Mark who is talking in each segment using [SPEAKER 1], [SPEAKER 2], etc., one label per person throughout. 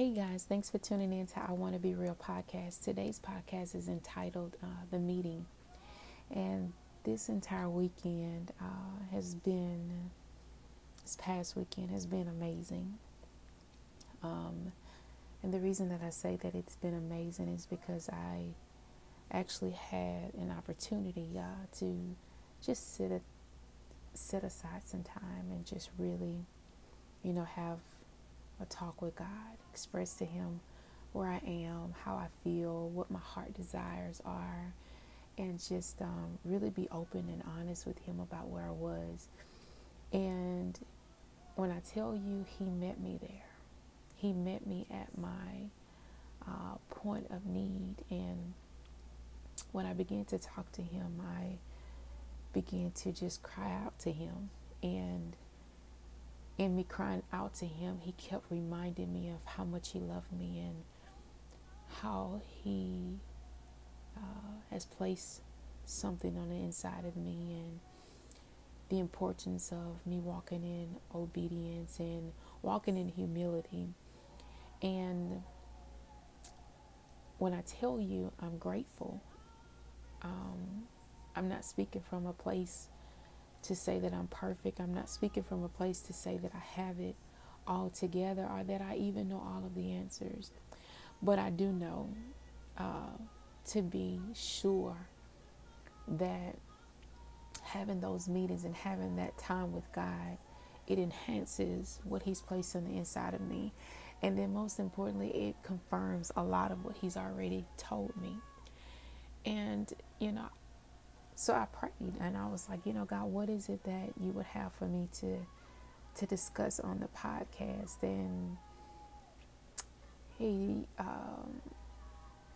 [SPEAKER 1] Hey guys, thanks for tuning in to I Want to Be Real podcast. Today's podcast is entitled uh, The Meeting. And this entire weekend uh, has been, this past weekend has been amazing. Um, and the reason that I say that it's been amazing is because I actually had an opportunity uh, to just sit, a, set aside some time and just really, you know, have a talk with God, express to Him where I am, how I feel, what my heart desires are, and just um, really be open and honest with Him about where I was. And when I tell you, He met me there, He met me at my uh, point of need. And when I began to talk to Him, I began to just cry out to Him. And in me crying out to him, he kept reminding me of how much he loved me and how he uh, has placed something on the inside of me and the importance of me walking in obedience and walking in humility. And when I tell you I'm grateful, um, I'm not speaking from a place to say that I'm perfect. I'm not speaking from a place to say that I have it all together or that I even know all of the answers. But I do know uh, to be sure that having those meetings and having that time with God, it enhances what He's placed on the inside of me. And then, most importantly, it confirms a lot of what He's already told me. And, you know, so I prayed and I was like, you know, God, what is it that you would have for me to to discuss on the podcast? And he um,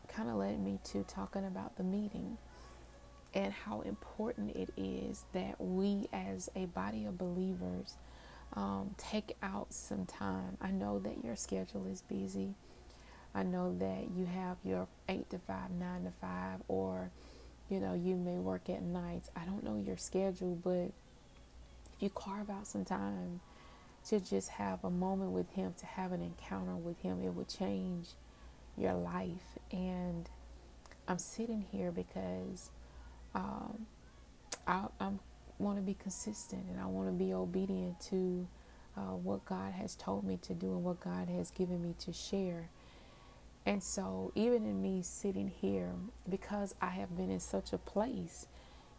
[SPEAKER 1] kind of led me to talking about the meeting and how important it is that we, as a body of believers, um, take out some time. I know that your schedule is busy. I know that you have your eight to five, nine to five, or you know, you may work at nights. I don't know your schedule, but if you carve out some time to just have a moment with Him, to have an encounter with Him, it would change your life. And I'm sitting here because um, I I'm, want to be consistent and I want to be obedient to uh, what God has told me to do and what God has given me to share. And so, even in me sitting here, because I have been in such a place,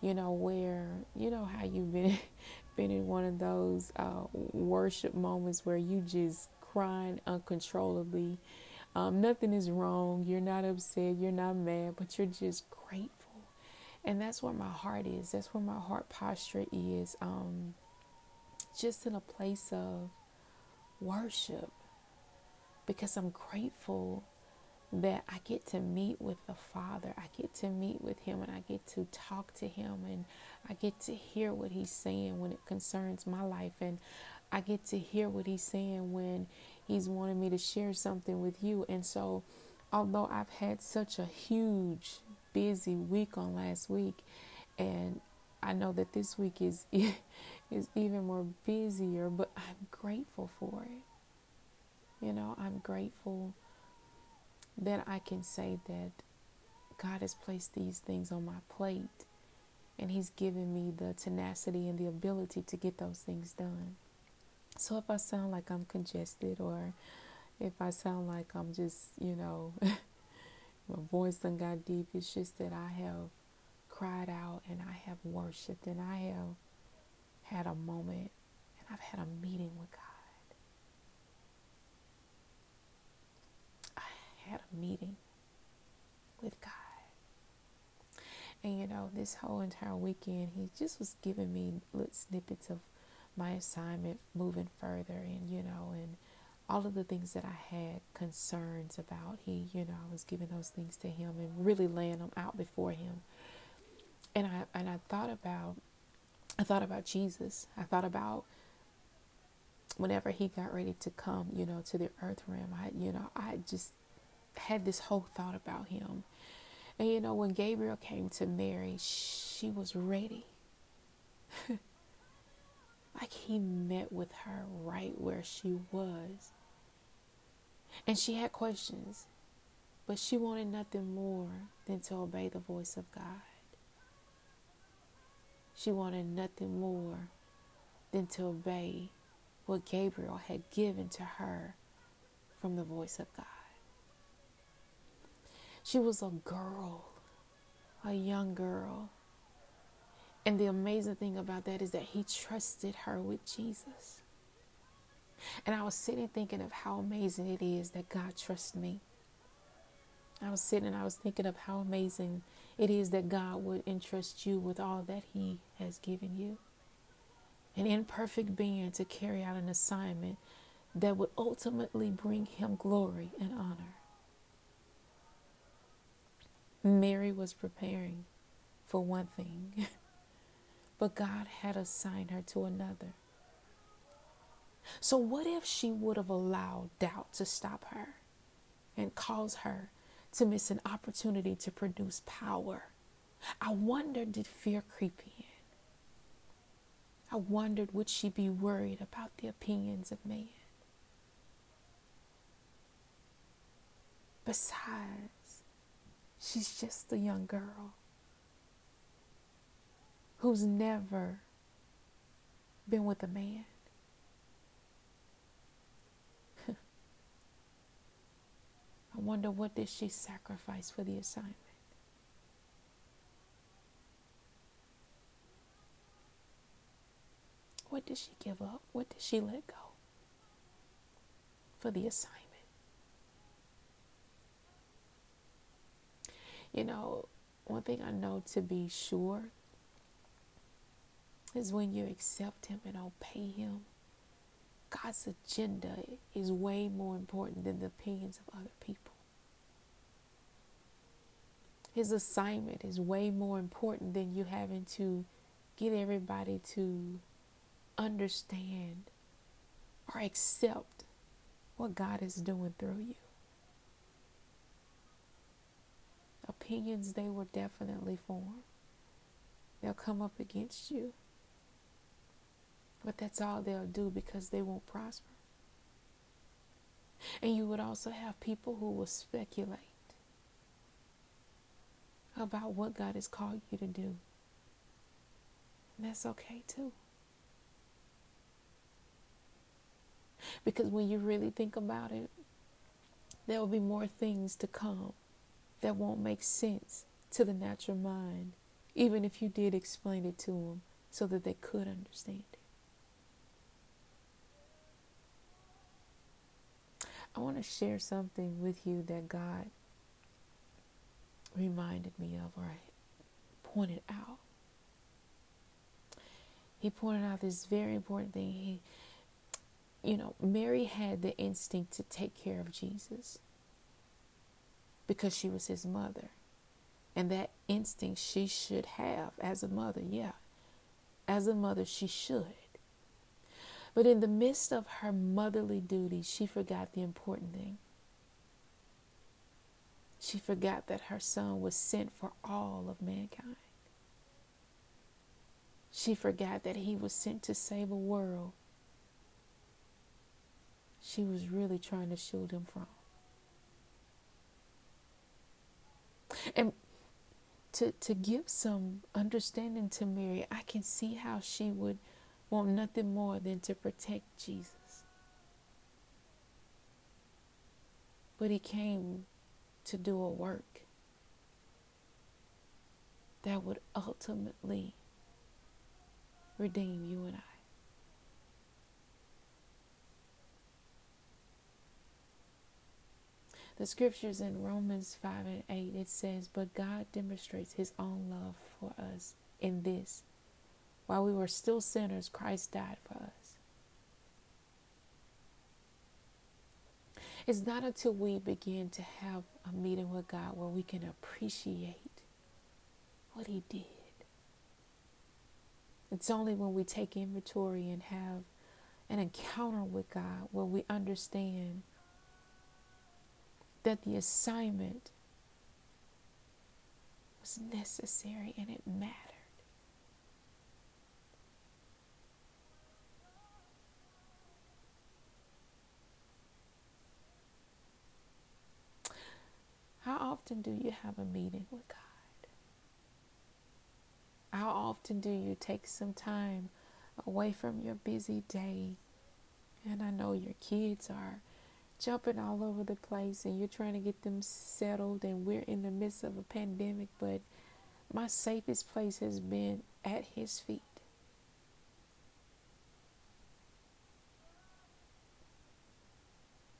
[SPEAKER 1] you know, where, you know, how you've been, been in one of those uh, worship moments where you just crying uncontrollably. Um, nothing is wrong. You're not upset. You're not mad, but you're just grateful. And that's where my heart is. That's where my heart posture is. Um, just in a place of worship because I'm grateful that I get to meet with the Father. I get to meet with Him and I get to talk to Him and I get to hear what He's saying when it concerns my life. And I get to hear what He's saying when He's wanting me to share something with you. And so, although I've had such a huge, busy week on last week, and I know that this week is is even more busier, but I'm grateful for it. You know, I'm grateful then I can say that God has placed these things on my plate and He's given me the tenacity and the ability to get those things done. So if I sound like I'm congested or if I sound like I'm just, you know, my voice done got deep, it's just that I have cried out and I have worshiped and I have had a moment and I've had a meeting with God. had a meeting with God. And you know, this whole entire weekend, he just was giving me little snippets of my assignment moving further, and you know, and all of the things that I had concerns about. He, you know, I was giving those things to him and really laying them out before him. And I and I thought about, I thought about Jesus. I thought about whenever he got ready to come, you know, to the earth realm. I, you know, I just had this whole thought about him. And you know, when Gabriel came to Mary, she was ready. like he met with her right where she was. And she had questions, but she wanted nothing more than to obey the voice of God. She wanted nothing more than to obey what Gabriel had given to her from the voice of God. She was a girl, a young girl. And the amazing thing about that is that he trusted her with Jesus. And I was sitting thinking of how amazing it is that God trusts me. I was sitting and I was thinking of how amazing it is that God would entrust you with all that He has given you. An imperfect being to carry out an assignment that would ultimately bring Him glory and honor. Mary was preparing for one thing, but God had assigned her to another. So, what if she would have allowed doubt to stop her and cause her to miss an opportunity to produce power. I wondered, did fear creep in? I wondered, would she be worried about the opinions of man? Besides, she's just a young girl who's never been with a man. I wonder what did she sacrifice for the assignment? What did she give up? What did she let go for the assignment? You know, one thing I know to be sure is when you accept Him and obey Him, God's agenda is way more important than the opinions of other people. His assignment is way more important than you having to get everybody to understand or accept what God is doing through you. Opinions, they will definitely form. They'll come up against you. But that's all they'll do because they won't prosper. And you would also have people who will speculate about what God has called you to do. And that's okay too. Because when you really think about it, there will be more things to come that won't make sense to the natural mind, even if you did explain it to them so that they could understand it. I want to share something with you that God reminded me of or pointed out. He pointed out this very important thing. He, you know, Mary had the instinct to take care of Jesus because she was his mother. And that instinct she should have as a mother, yeah. As a mother, she should. But in the midst of her motherly duties, she forgot the important thing. She forgot that her son was sent for all of mankind. She forgot that he was sent to save a world she was really trying to shield him from. And to, to give some understanding to Mary, I can see how she would want nothing more than to protect Jesus. But he came to do a work that would ultimately redeem you and I. The scriptures in Romans 5 and 8 it says, But God demonstrates his own love for us in this while we were still sinners, Christ died for us. It's not until we begin to have a meeting with God where we can appreciate what He did. It's only when we take inventory and have an encounter with God where we understand that the assignment was necessary and it mattered. How often do you have a meeting with God? How often do you take some time away from your busy day? And I know your kids are jumping all over the place and you're trying to get them settled, and we're in the midst of a pandemic, but my safest place has been at His feet.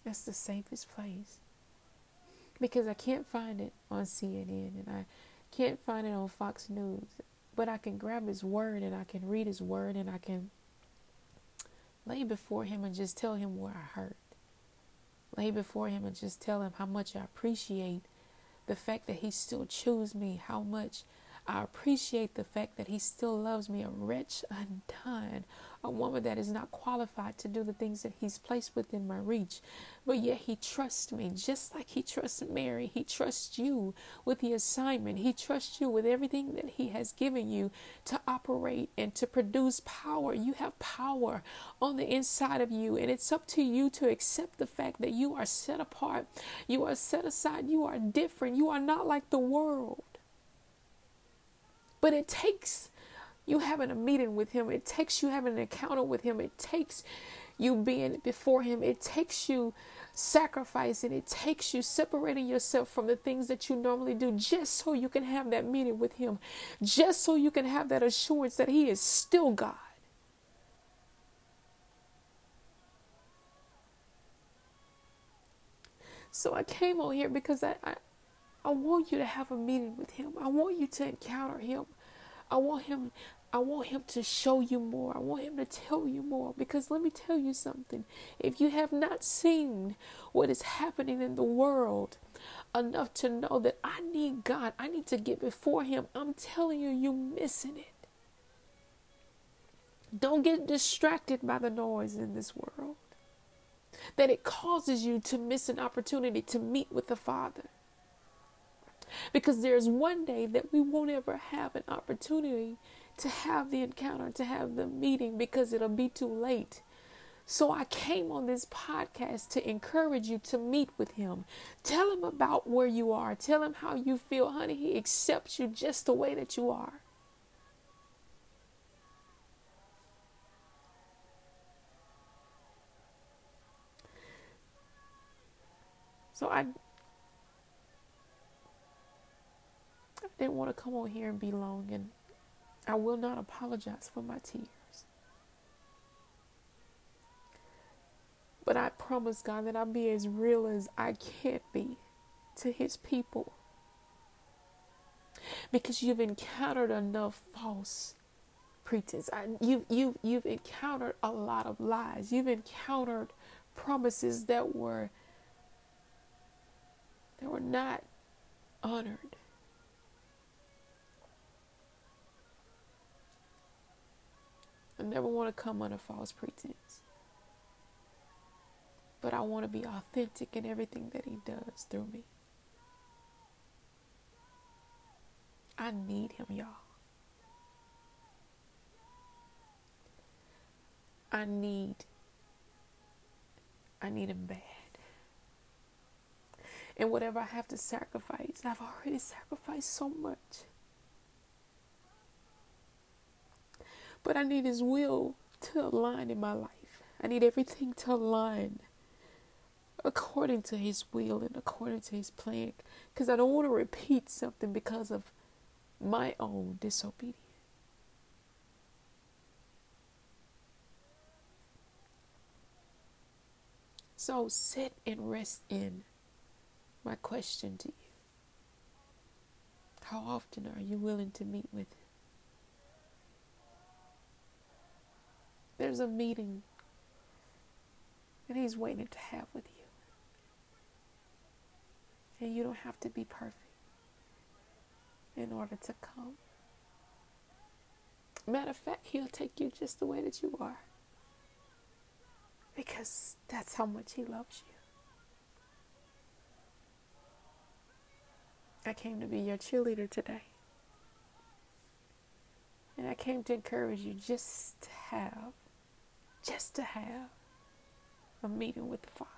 [SPEAKER 1] That's the safest place because I can't find it on CNN and I can't find it on Fox News. But I can grab His Word and I can read His Word and I can lay before Him and just tell Him where I hurt. Lay before Him and just tell Him how much I appreciate the fact that He still chose me, how much I appreciate the fact that He still loves me, a wretch undone, a woman that is not qualified to do the things that He's placed within my reach. But yet He trusts me just like He trusts Mary. He trusts you with the assignment, He trusts you with everything that He has given you to operate and to produce power. You have power on the inside of you, and it's up to you to accept the fact that you are set apart, you are set aside, you are different, you are not like the world. But it takes you having a meeting with Him, it takes you having an encounter with Him, it takes you being before Him, it takes you sacrificing, it takes you separating yourself from the things that you normally do just so you can have that meeting with Him, just so you can have that assurance that He is still God. So I came on here because I, I, I want you to have a meeting with him. I want you to encounter him. I want him I want him to show you more. I want him to tell you more because let me tell you something. If you have not seen what is happening in the world enough to know that I need God, I need to get before him, I'm telling you you're missing it. Don't get distracted by the noise in this world. That it causes you to miss an opportunity to meet with the Father. Because there's one day that we won't ever have an opportunity to have the encounter, to have the meeting, because it'll be too late. So I came on this podcast to encourage you to meet with him. Tell him about where you are. Tell him how you feel. Honey, he accepts you just the way that you are. So I didn't want to come on here and be long, and I will not apologize for my tears. But I promise God that I'll be as real as I can be to His people. Because you've encountered enough false pretense. I, you've, you've, you've encountered a lot of lies. You've encountered promises that were that were not honored. I never want to come under false pretense. But I want to be authentic in everything that He does through me. I need Him, y'all. I need, I need Him bad. And whatever I have to sacrifice, I've already sacrificed so much. But I need His will to align in my life. I need everything to align according to His will and according to His plan. Because I don't want to repeat something because of my own disobedience. So sit and rest in my question to you. How often are you willing to meet with Him? There's a meeting that He's waiting to have with you. And you don't have to be perfect in order to come. Matter of fact, He'll take you just the way that you are. Because that's how much He loves you. I came to be your cheerleader today. And I came to encourage you just to have just to have a meeting with the Father.